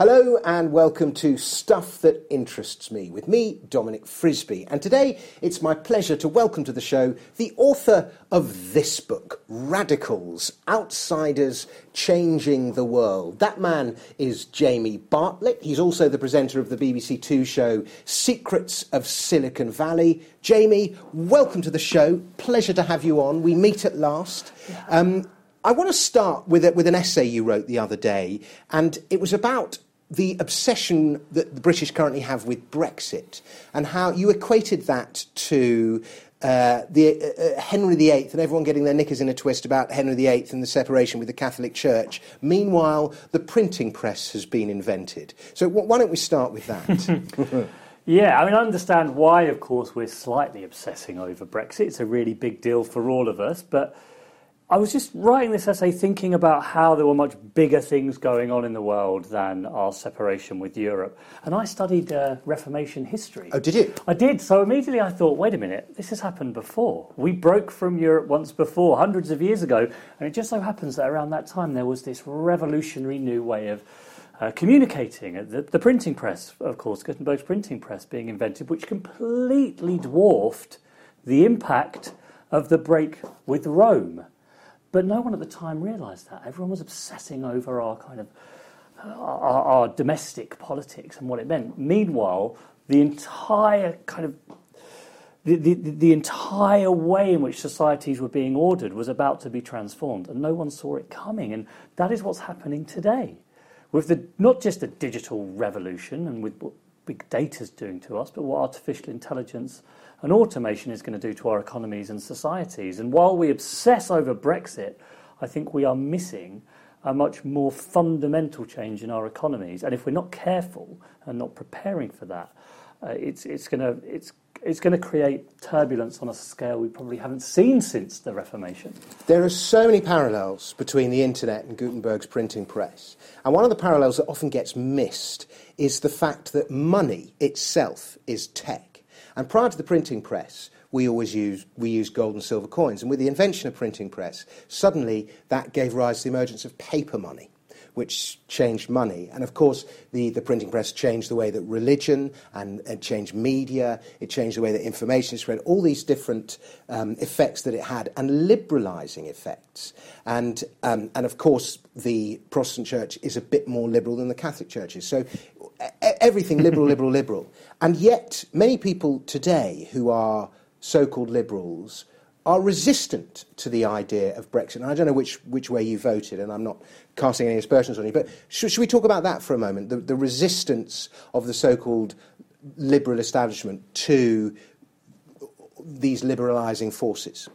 Hello and welcome to Stuff That Interests Me with me, Dominic Frisby. And today it's my pleasure to welcome to the show the author of this book, Radicals Outsiders Changing the World. That man is Jamie Bartlett. He's also the presenter of the BBC Two show Secrets of Silicon Valley. Jamie, welcome to the show. Pleasure to have you on. We meet at last. Um, I want to start with, a, with an essay you wrote the other day, and it was about the obsession that the British currently have with Brexit and how you equated that to uh, the, uh, uh Henry VIII and everyone getting their knickers in a twist about Henry VIII and the separation with the Catholic Church. Meanwhile, the printing press has been invented. So w- why don't we start with that? yeah, I mean, I understand why, of course, we're slightly obsessing over Brexit. It's a really big deal for all of us, but I was just writing this essay thinking about how there were much bigger things going on in the world than our separation with Europe. And I studied uh, Reformation history. Oh, did you? I did. So immediately I thought, wait a minute, this has happened before. We broke from Europe once before, hundreds of years ago. And it just so happens that around that time there was this revolutionary new way of uh, communicating. The, the, printing press, of course, Gutenberg's printing press being invented, which completely dwarfed the impact of the break with Rome. But no one at the time realised that. Everyone was obsessing over our kind of uh, our, our, domestic politics and what it meant. Meanwhile, the entire kind of the, the, the entire way in which societies were being ordered was about to be transformed, and no one saw it coming. And that is what's happening today, with the not just the digital revolution and with what big data is doing to us, but what artificial intelligence and automation is going to do to our economies and societies. And while we obsess over Brexit, I think we are missing a much more fundamental change in our economies. And if we're not careful and not preparing for that, uh, it's, it's going to it's, it's going to create turbulence on a scale we probably haven't seen since the Reformation. There are so many parallels between the internet and Gutenberg's printing press. And one of the parallels that often gets missed is the fact that money itself is tech. And prior to the printing press, we always used, we used gold and silver coins. And with the invention of printing press, suddenly that gave rise to the emergence of paper money, which changed money. And of course, the, the printing press changed the way that religion and, changed media, it changed the way that information spread, all these different um, effects that it had, and liberalising effects. And, um, and of course, the Protestant church is a bit more liberal than the Catholic church is. So everything liberal, liberal, liberal. And yet, many people today who are so called liberals are resistant to the idea of Brexit. And I don't know which, which way you voted, and I'm not casting any aspersions on you, but should, should we talk about that for a moment? The, the resistance of the so called liberal establishment to these liberalising forces?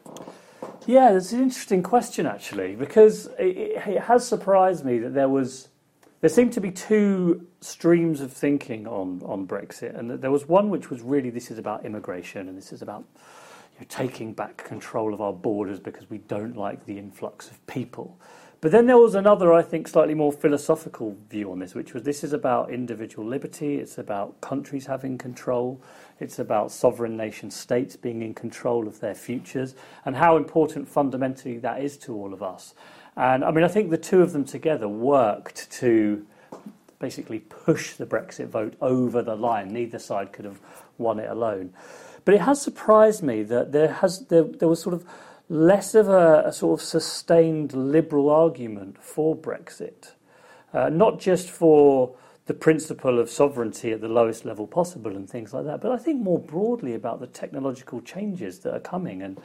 Yeah, it's an interesting question actually, because it, it, has surprised me that there was there seemed to be two streams of thinking on, on Brexit, and there was one which was really this is about immigration and this is about you know, taking back control of our borders because we don't like the influx of people. But then there was another, I think, slightly more philosophical view on this, which was this is about individual liberty, it's about countries having control, it's about sovereign nation states being in control of their futures, and how important fundamentally that is to all of us. And I mean, I think the two of them together worked to basically push the Brexit vote over the line. Neither side could have won it alone. But it has surprised me that there has there, there was sort of less of a, a sort of sustained liberal argument for Brexit, uh, not just for the principle of sovereignty at the lowest level possible and things like that, but I think more broadly about the technological changes that are coming and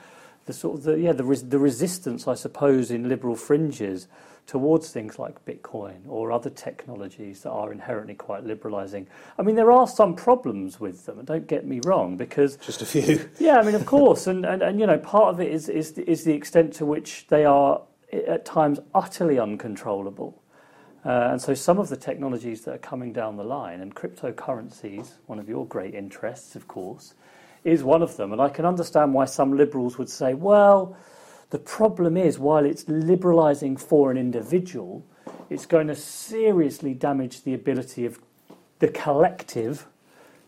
the sort of the yeah the res- the resistance I suppose in liberal fringes towards things like Bitcoin or other technologies that are inherently quite liberalizing. I mean, there are some problems with them, and don't get me wrong, because just a few. yeah, I mean, of course, and, and, and you know, part of it is is is the extent to which they are at times utterly uncontrollable. Uh, and so, some of the technologies that are coming down the line, and cryptocurrencies, one of your great interests, of course, is one of them. And I can understand why some liberals would say, well, the problem is, while it's liberalising for an individual, it's going to seriously damage the ability of the collective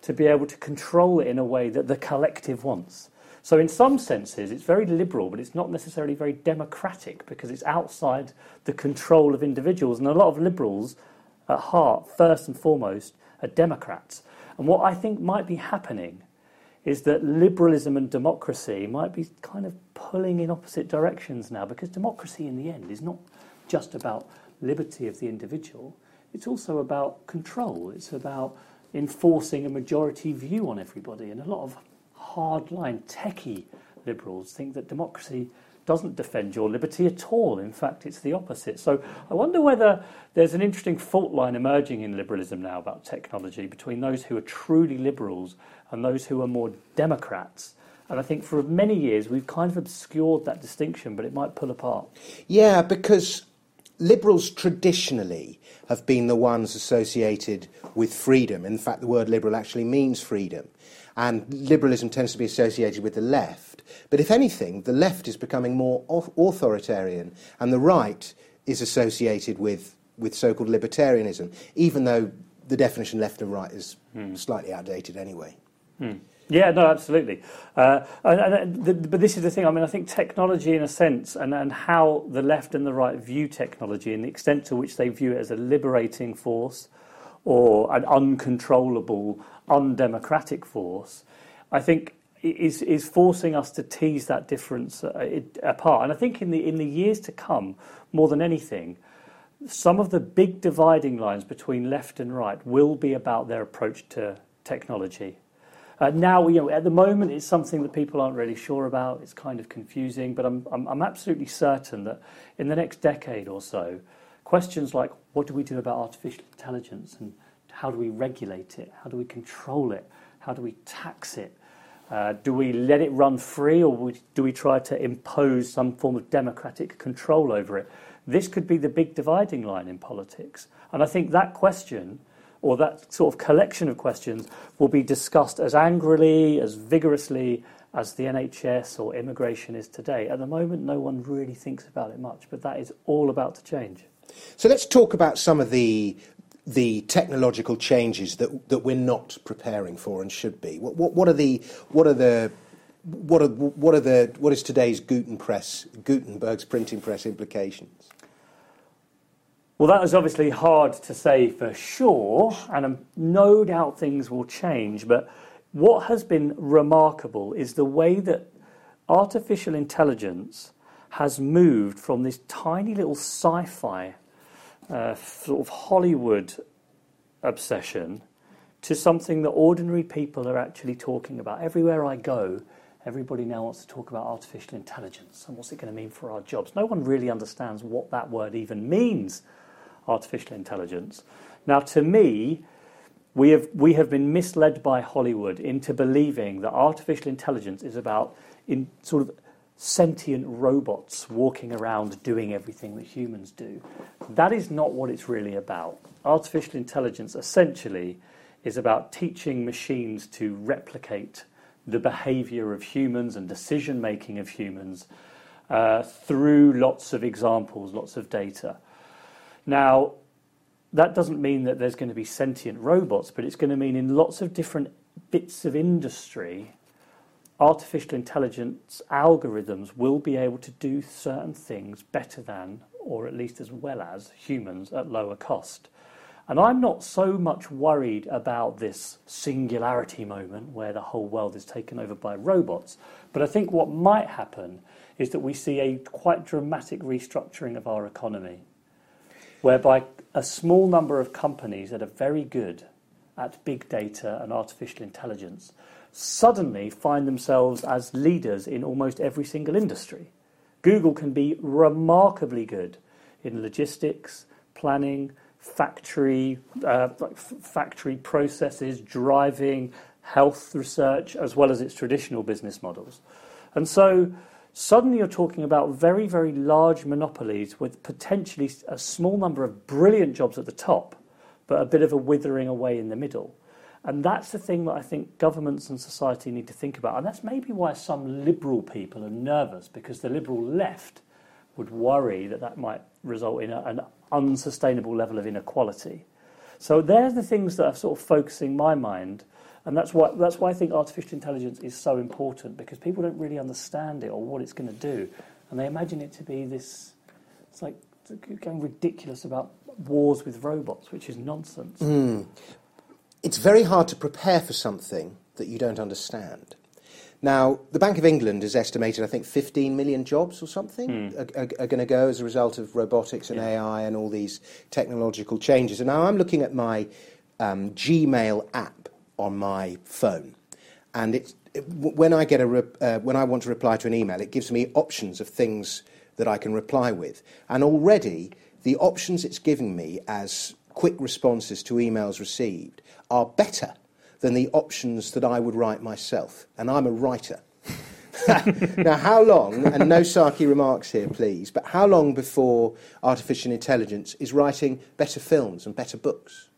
to be able to control it in a way that the collective wants. So, in some senses, it's very liberal, but it's not necessarily very democratic because it's outside the control of individuals. And a lot of liberals at heart, first and foremost, are Democrats. And what I think might be happening is that liberalism and democracy might be kind of pulling in opposite directions now because democracy, in the end, is not just about liberty of the individual, it's also about control. It's about enforcing a majority view on everybody. And a lot of hardline, techie liberals think that democracy doesn't defend your liberty at all. In fact, it's the opposite. So I wonder whether there's an interesting fault line emerging in liberalism now about technology between those who are truly liberals and those who are more Democrats. And I think for many years we've kind of obscured that distinction, but it might pull apart. Yeah, because liberals traditionally have been the ones associated with freedom. In fact, the word liberal actually means freedom. And liberalism tends to be associated with the left. But if anything, the left is becoming more authoritarian, and the right is associated with, with so called libertarianism, even though the definition left and right is hmm. slightly outdated anyway. Hmm. Yeah, no, absolutely. Uh, and, and the, but this is the thing. I mean, I think technology, in a sense, and, and how the left and the right view technology, and the extent to which they view it as a liberating force or an uncontrollable, undemocratic force, I think is is forcing us to tease that difference uh, apart. And I think in the in the years to come, more than anything, some of the big dividing lines between left and right will be about their approach to technology. Uh, now, you know, at the moment, it's something that people aren't really sure about. It's kind of confusing, but I'm, I'm, I'm absolutely certain that in the next decade or so, questions like what do we do about artificial intelligence and how do we regulate it? How do we control it? How do we tax it? Uh, do we let it run free or do we try to impose some form of democratic control over it? This could be the big dividing line in politics. And I think that question or that sort of collection of questions will be discussed as angrily, as vigorously as the NHS or immigration is today. At the moment, no one really thinks about it much, but that is all about to change. So let's talk about some of the the technological changes that that we're not preparing for and should be. What, what, what are the what are the what are, what are the what is today's Guten press Gutenberg's printing press implications? Well, that is obviously hard to say for sure, and um, no doubt things will change. But what has been remarkable is the way that artificial intelligence has moved from this tiny little sci fi uh, sort of Hollywood obsession to something that ordinary people are actually talking about. Everywhere I go, everybody now wants to talk about artificial intelligence and what's it going to mean for our jobs. No one really understands what that word even means artificial intelligence. Now, to me, we have, we have been misled by Hollywood into believing that artificial intelligence is about in sort of sentient robots walking around doing everything that humans do. That is not what it's really about. Artificial intelligence essentially is about teaching machines to replicate the behavior of humans and decision making of humans uh, through lots of examples, lots of data. Now, that doesn't mean that there's going to be sentient robots, but it's going to mean in lots of different bits of industry, artificial intelligence algorithms will be able to do certain things better than, or at least as well as, humans at lower cost. And I'm not so much worried about this singularity moment where the whole world is taken over by robots, but I think what might happen is that we see a quite dramatic restructuring of our economy whereby a small number of companies that are very good at big data and artificial intelligence suddenly find themselves as leaders in almost every single industry. Google can be remarkably good in logistics, planning, factory, uh, factory processes, driving, health research, as well as its traditional business models. And so Suddenly, you're talking about very, very large monopolies with potentially a small number of brilliant jobs at the top, but a bit of a withering away in the middle. And that's the thing that I think governments and society need to think about. And that's maybe why some liberal people are nervous, because the liberal left would worry that that might result in a, an unsustainable level of inequality. So they're the things that are sort of focusing my mind and that's why, that's why I think artificial intelligence is so important because people don't really understand it or what it's going to do. And they imagine it to be this, it's like going ridiculous about wars with robots, which is nonsense. Mm. It's very hard to prepare for something that you don't understand. Now, the Bank of England has estimated, I think, 15 million jobs or something mm. are, are, are going to go as a result of robotics and yeah. AI and all these technological changes. And now I'm looking at my um, Gmail app on my phone, and it's, it, when I get a re- uh, when I want to reply to an email, it gives me options of things that I can reply with, and already the options it's giving me as quick responses to emails received are better than the options that I would write myself. And I'm a writer. now, how long, and no sarky remarks here, please, but how long before artificial intelligence is writing better films and better books?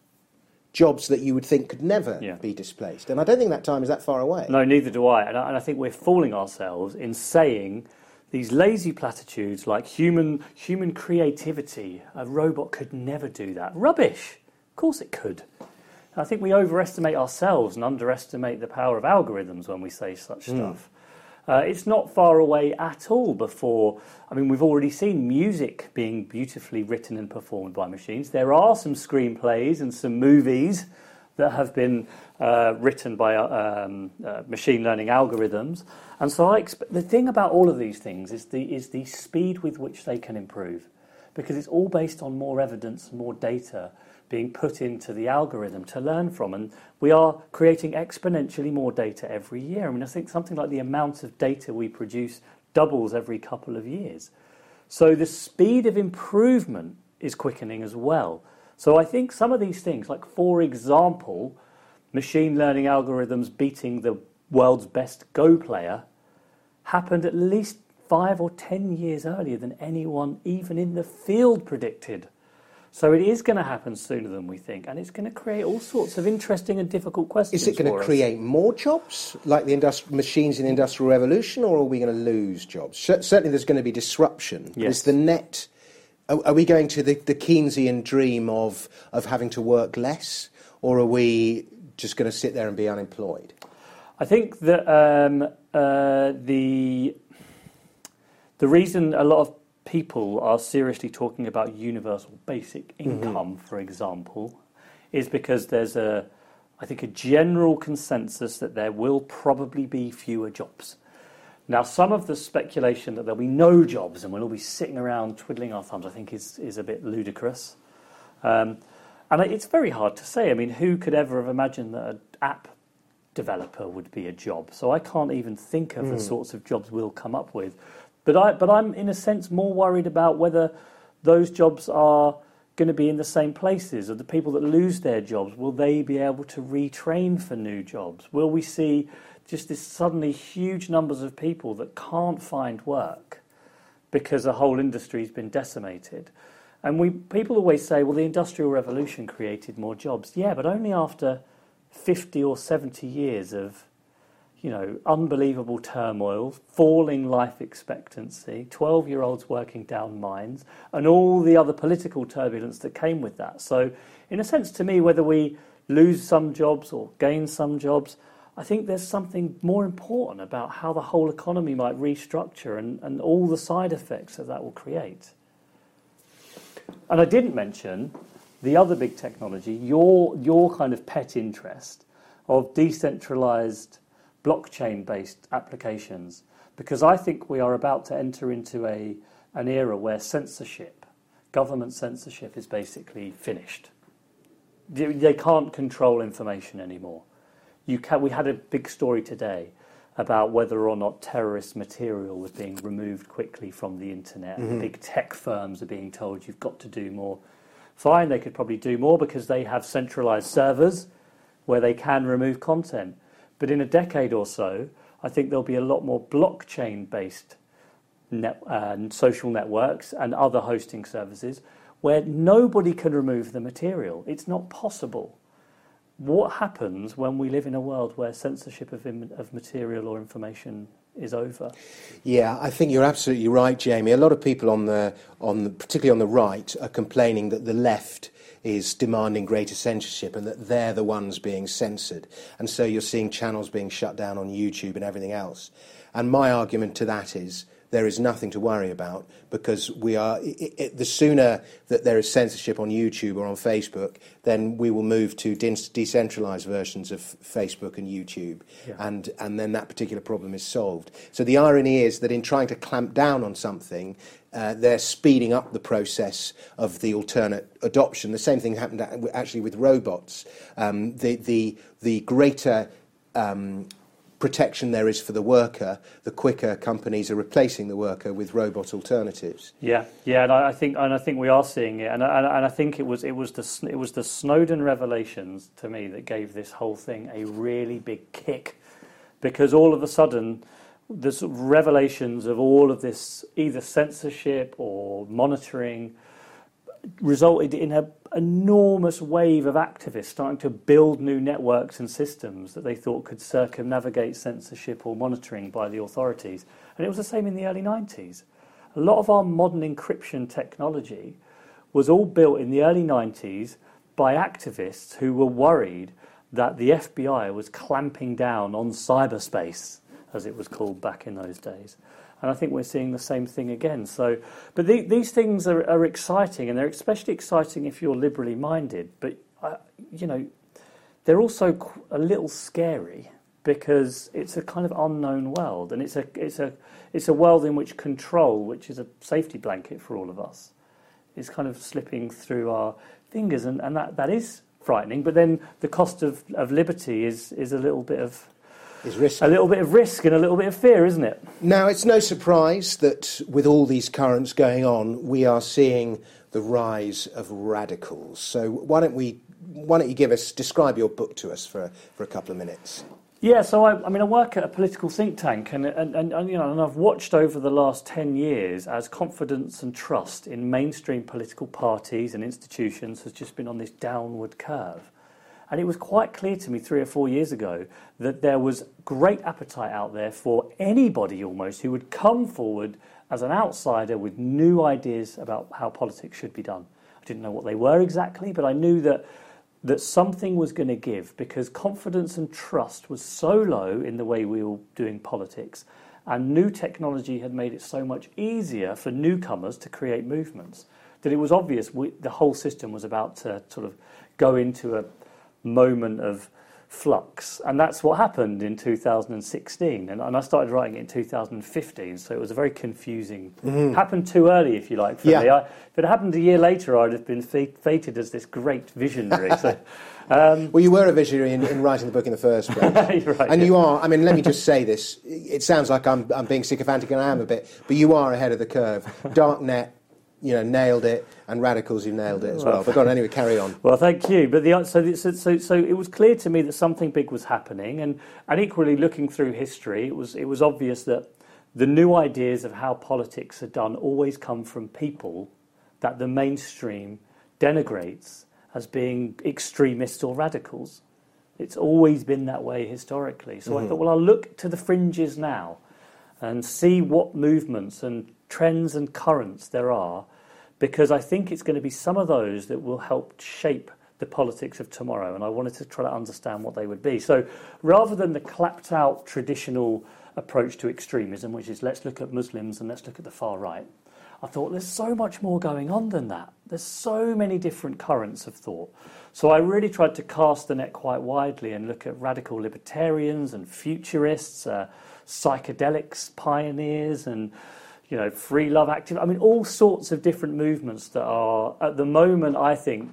Jobs that you would think could never yeah. be displaced. And I don't think that time is that far away. No, neither do I. And I, and I think we're fooling ourselves in saying these lazy platitudes like human, human creativity, a robot could never do that. Rubbish. Of course it could. I think we overestimate ourselves and underestimate the power of algorithms when we say such mm. stuff. Uh, it's not far away at all before. I mean, we've already seen music being beautifully written and performed by machines. There are some screenplays and some movies that have been uh, written by uh, um, uh, machine learning algorithms. And so, exp- the thing about all of these things is the is the speed with which they can improve, because it's all based on more evidence, more data, being put into the algorithm to learn from. And we are creating exponentially more data every year. I mean, I think something like the amount of data we produce doubles every couple of years. So the speed of improvement is quickening as well. So I think some of these things, like for example, machine learning algorithms beating the world's best Go player, happened at least five or ten years earlier than anyone, even in the field, predicted. So it is going to happen sooner than we think, and it's going to create all sorts of interesting and difficult questions. Is it going to create us. more jobs, like the industri- machines in the Industrial Revolution, or are we going to lose jobs? Certainly, there's going to be disruption. Yes. Is the net? Are, are we going to the, the Keynesian dream of of having to work less, or are we just going to sit there and be unemployed? I think that um, uh, the the reason a lot of people are seriously talking about universal basic mm-hmm. income, mm-hmm. for example, is because there's a, I think, a general consensus that there will probably be fewer jobs. Now, some of the speculation that there'll be no jobs and we'll all be sitting around twiddling our thumbs, I think, is, is a bit ludicrous. Um, and it's very hard to say. I mean, who could ever have imagined that an app developer would be a job? So I can't even think of mm. the sorts of jobs we'll come up with. But I, but I'm in a sense more worried about whether those jobs are going to be in the same places. Or the people that lose their jobs, will they be able to retrain for new jobs? Will we see just this suddenly huge numbers of people that can't find work because the whole industry has been decimated? And we people always say, well, the Industrial Revolution created more jobs. Yeah, but only after 50 or 70 years of you know, unbelievable turmoil, falling life expectancy, 12 year olds working down mines, and all the other political turbulence that came with that. So, in a sense, to me, whether we lose some jobs or gain some jobs, I think there's something more important about how the whole economy might restructure and, and all the side effects that that will create. And I didn't mention the other big technology, your, your kind of pet interest of decentralized blockchain based applications because I think we are about to enter into a, an era where censorship, government censorship, is basically finished. They can't control information anymore. You can, we had a big story today about whether or not terrorist material was being removed quickly from the internet. Mm-hmm. Big tech firms are being told you've got to do more. Fine, they could probably do more because they have centralized servers where they can remove content. But in a decade or so, I think there'll be a lot more blockchain based net, uh, social networks and other hosting services where nobody can remove the material. It's not possible. What happens when we live in a world where censorship of, Im- of material or information is over. Yeah, I think you're absolutely right, Jamie. A lot of people on the on the, particularly on the right are complaining that the left is demanding greater censorship and that they're the ones being censored. And so you're seeing channels being shut down on YouTube and everything else. And my argument to that is there is nothing to worry about because we are. It, it, the sooner that there is censorship on YouTube or on Facebook, then we will move to de- decentralized versions of Facebook and YouTube, yeah. and and then that particular problem is solved. So the irony is that in trying to clamp down on something, uh, they're speeding up the process of the alternate adoption. The same thing happened actually with robots. Um, the, the, the greater um, protection there is for the worker, the quicker companies are replacing the worker with robot alternatives. Yeah, yeah, and I think and I think we are seeing it, and I, and I think it was it was the it was the Snowden revelations to me that gave this whole thing a really big kick, because all of a sudden the revelations of all of this either censorship or monitoring resulted in an enormous wave of activists starting to build new networks and systems that they thought could circumnavigate censorship or monitoring by the authorities. And it was the same in the early 90s. A lot of our modern encryption technology was all built in the early 90s by activists who were worried that the FBI was clamping down on cyberspace as it was called back in those days. And I think we're seeing the same thing again. So, but the, these things are, are, exciting, and they're especially exciting if you're liberally minded. But uh, you know, they're also a little scary because it's a kind of unknown world, and it's a it's a it's a world in which control, which is a safety blanket for all of us, is kind of slipping through our fingers, and, and that, that is frightening. But then the cost of, of liberty is is a little bit of is risk. A little bit of risk and a little bit of fear, isn't it? Now, it's no surprise that with all these currents going on, we are seeing the rise of radicals. So, why don't we? Why don't you give us describe your book to us for for a couple of minutes? Yeah, so I, I mean, I work at a political think tank, and, and, and, and, you know, and I've watched over the last ten years as confidence and trust in mainstream political parties and institutions has just been on this downward curve. And it was quite clear to me three or four years ago that there was great appetite out there for anybody almost who would come forward as an outsider with new ideas about how politics should be done. I didn't know what they were exactly, but I knew that that something was going to give because confidence and trust was so low in the way we were doing politics, and new technology had made it so much easier for newcomers to create movements that it was obvious we, the whole system was about to sort of go into a, moment of flux. And that's what happened in 2016. And, and I started writing it in 2015, so it was a very confusing. Mm-hmm. Happened too early, if you like, for yeah. me. I, if it happened a year later, I'd have been fated as this great visionary. so, um, well, you were a visionary in, in, writing the book in the first place. right, and yeah. you are, I mean, let me just say this. It sounds like I'm, I'm being sycophantic, and I am a bit, but you are ahead of the curve. Darknet you know, nailed it, and radicals who nailed it as well. But go on, anyway, carry on. Well, thank you. But the so, so so so it was clear to me that something big was happening, and and equally looking through history, it was it was obvious that the new ideas of how politics are done always come from people that the mainstream denigrates as being extremists or radicals. It's always been that way historically. So mm-hmm. I thought, well, I'll look to the fringes now and see what movements and trends and currents there are because I think it's going to be some of those that will help shape the politics of tomorrow. And I wanted to try to understand what they would be. So rather than the clapped out traditional approach to extremism, which is let's look at Muslims and let's look at the far right, I thought there's so much more going on than that. There's so many different currents of thought. So I really tried to cast the net quite widely and look at radical libertarians and futurists, uh, psychedelics pioneers, and you know, free love active. I mean, all sorts of different movements that are, at the moment, I think,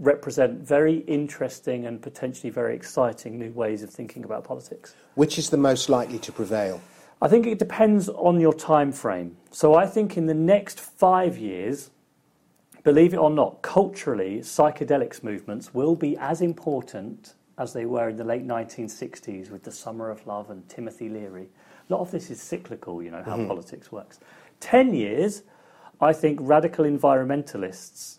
represent very interesting and potentially very exciting new ways of thinking about politics. Which is the most likely to prevail? I think it depends on your time frame. So I think in the next five years, believe it or not, culturally, psychedelics movements will be as important as they were in the late 1960s with the Summer of Love and Timothy Leary. A lot of this is cyclical, you know, how mm-hmm. politics works. 10 years, I think radical environmentalists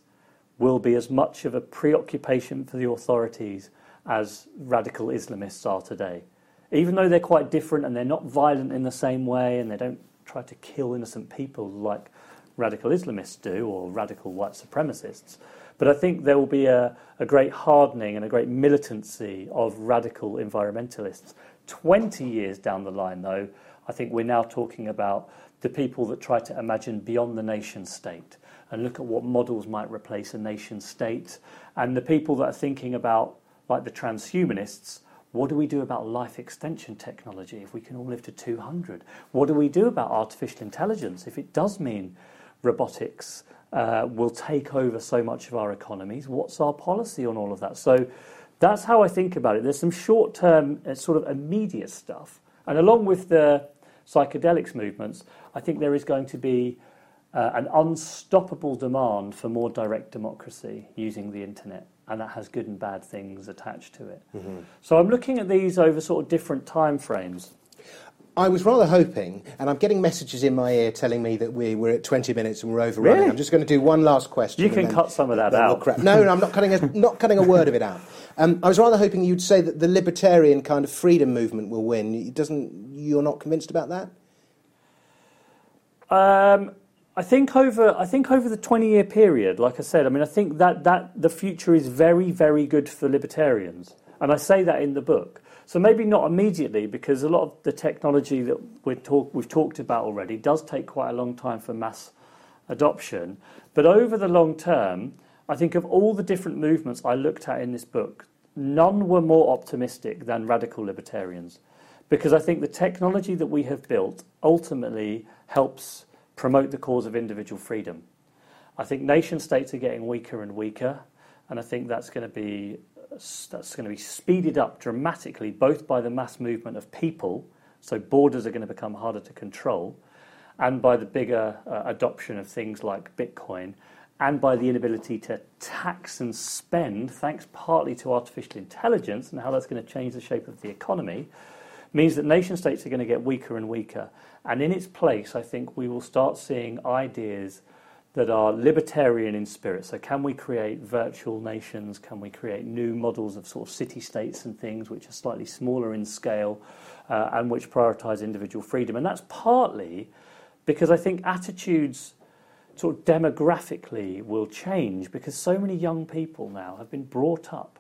will be as much of a preoccupation for the authorities as radical Islamists are today. Even though they're quite different and they're not violent in the same way and they don't try to kill innocent people like radical Islamists do or radical white supremacists. But I think there will be a, a great hardening and a great militancy of radical environmentalists 20 years down the line, though, I think we're now talking about the people that try to imagine beyond the nation state and look at what models might replace a nation state, and the people that are thinking about, like the transhumanists, what do we do about life extension technology if we can all live to 200? What do we do about artificial intelligence if it does mean robotics uh, will take over so much of our economies? What's our policy on all of that? So that's how I think about it. There's some short term, uh, sort of immediate stuff. And along with the psychedelics movements, I think there is going to be uh, an unstoppable demand for more direct democracy using the internet and that has good and bad things attached to it. Mm-hmm. So I'm looking at these over sort of different time frames. I was rather hoping, and I'm getting messages in my ear telling me that we, we're at 20 minutes and we're overrunning. Really? I'm just going to do one last question. You can then, cut some of that out. We'll no, no, I'm not cutting a, not cutting a word of it out. Um, I was rather hoping you'd say that the libertarian kind of freedom movement will win. It doesn't, you're not convinced about that? Um, I think over I think over the 20 year period, like I said, I mean I think that, that the future is very, very good for libertarians. And I say that in the book. So maybe not immediately because a lot of the technology that we talk, we've talked about already does take quite a long time for mass adoption. But over the long term, I think of all the different movements I looked at in this book, none were more optimistic than radical libertarians. Because I think the technology that we have built ultimately helps promote the cause of individual freedom. I think nation states are getting weaker and weaker, and I think that's going to be that's going to be speeded up dramatically, both by the mass movement of people, so borders are going to become harder to control, and by the bigger uh, adoption of things like Bitcoin, and by the inability to tax and spend, thanks partly to artificial intelligence and how that's going to change the shape of the economy, means that nation states are going to get weaker and weaker. And in its place, I think we will start seeing ideas that are libertarian in spirit. So, can we create virtual nations? Can we create new models of sort of city states and things which are slightly smaller in scale uh, and which prioritize individual freedom? And that's partly because I think attitudes sort of demographically will change because so many young people now have been brought up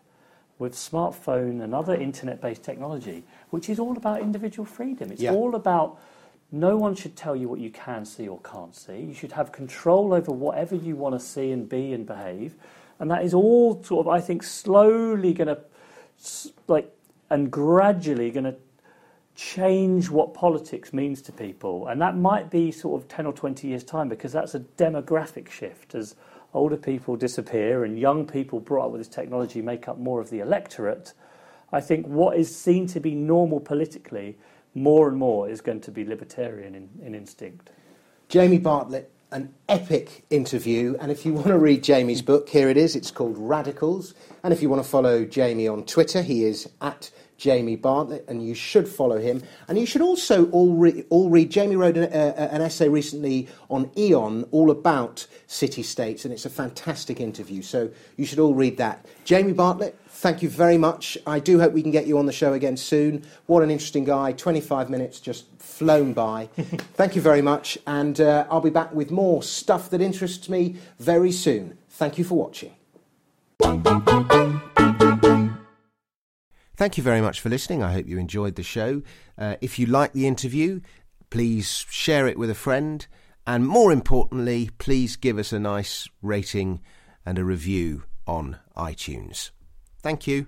with smartphone and other internet based technology, which is all about individual freedom. It's yeah. all about no one should tell you what you can see or can't see. You should have control over whatever you want to see and be and behave. And that is all sort of, I think, slowly going to, like, and gradually going to change what politics means to people. And that might be sort of 10 or 20 years' time because that's a demographic shift as older people disappear and young people brought up with this technology make up more of the electorate. I think what is seen to be normal politically more and more is going to be libertarian in, in instinct. Jamie Bartlett, an epic interview. And if you want to read Jamie's book, here it is. It's called Radicals. And if you want to follow Jamie on Twitter, he is at Jamie Bartlett, and you should follow him. And you should also all, re- all read. Jamie wrote an, uh, an essay recently on Aeon, all about city states, and it's a fantastic interview. So you should all read that. Jamie Bartlett, thank you very much. I do hope we can get you on the show again soon. What an interesting guy. 25 minutes just flown by. thank you very much. And uh, I'll be back with more stuff that interests me very soon. Thank you for watching. Thank you very much for listening. I hope you enjoyed the show. Uh, if you like the interview, please share it with a friend. And more importantly, please give us a nice rating and a review on iTunes. Thank you.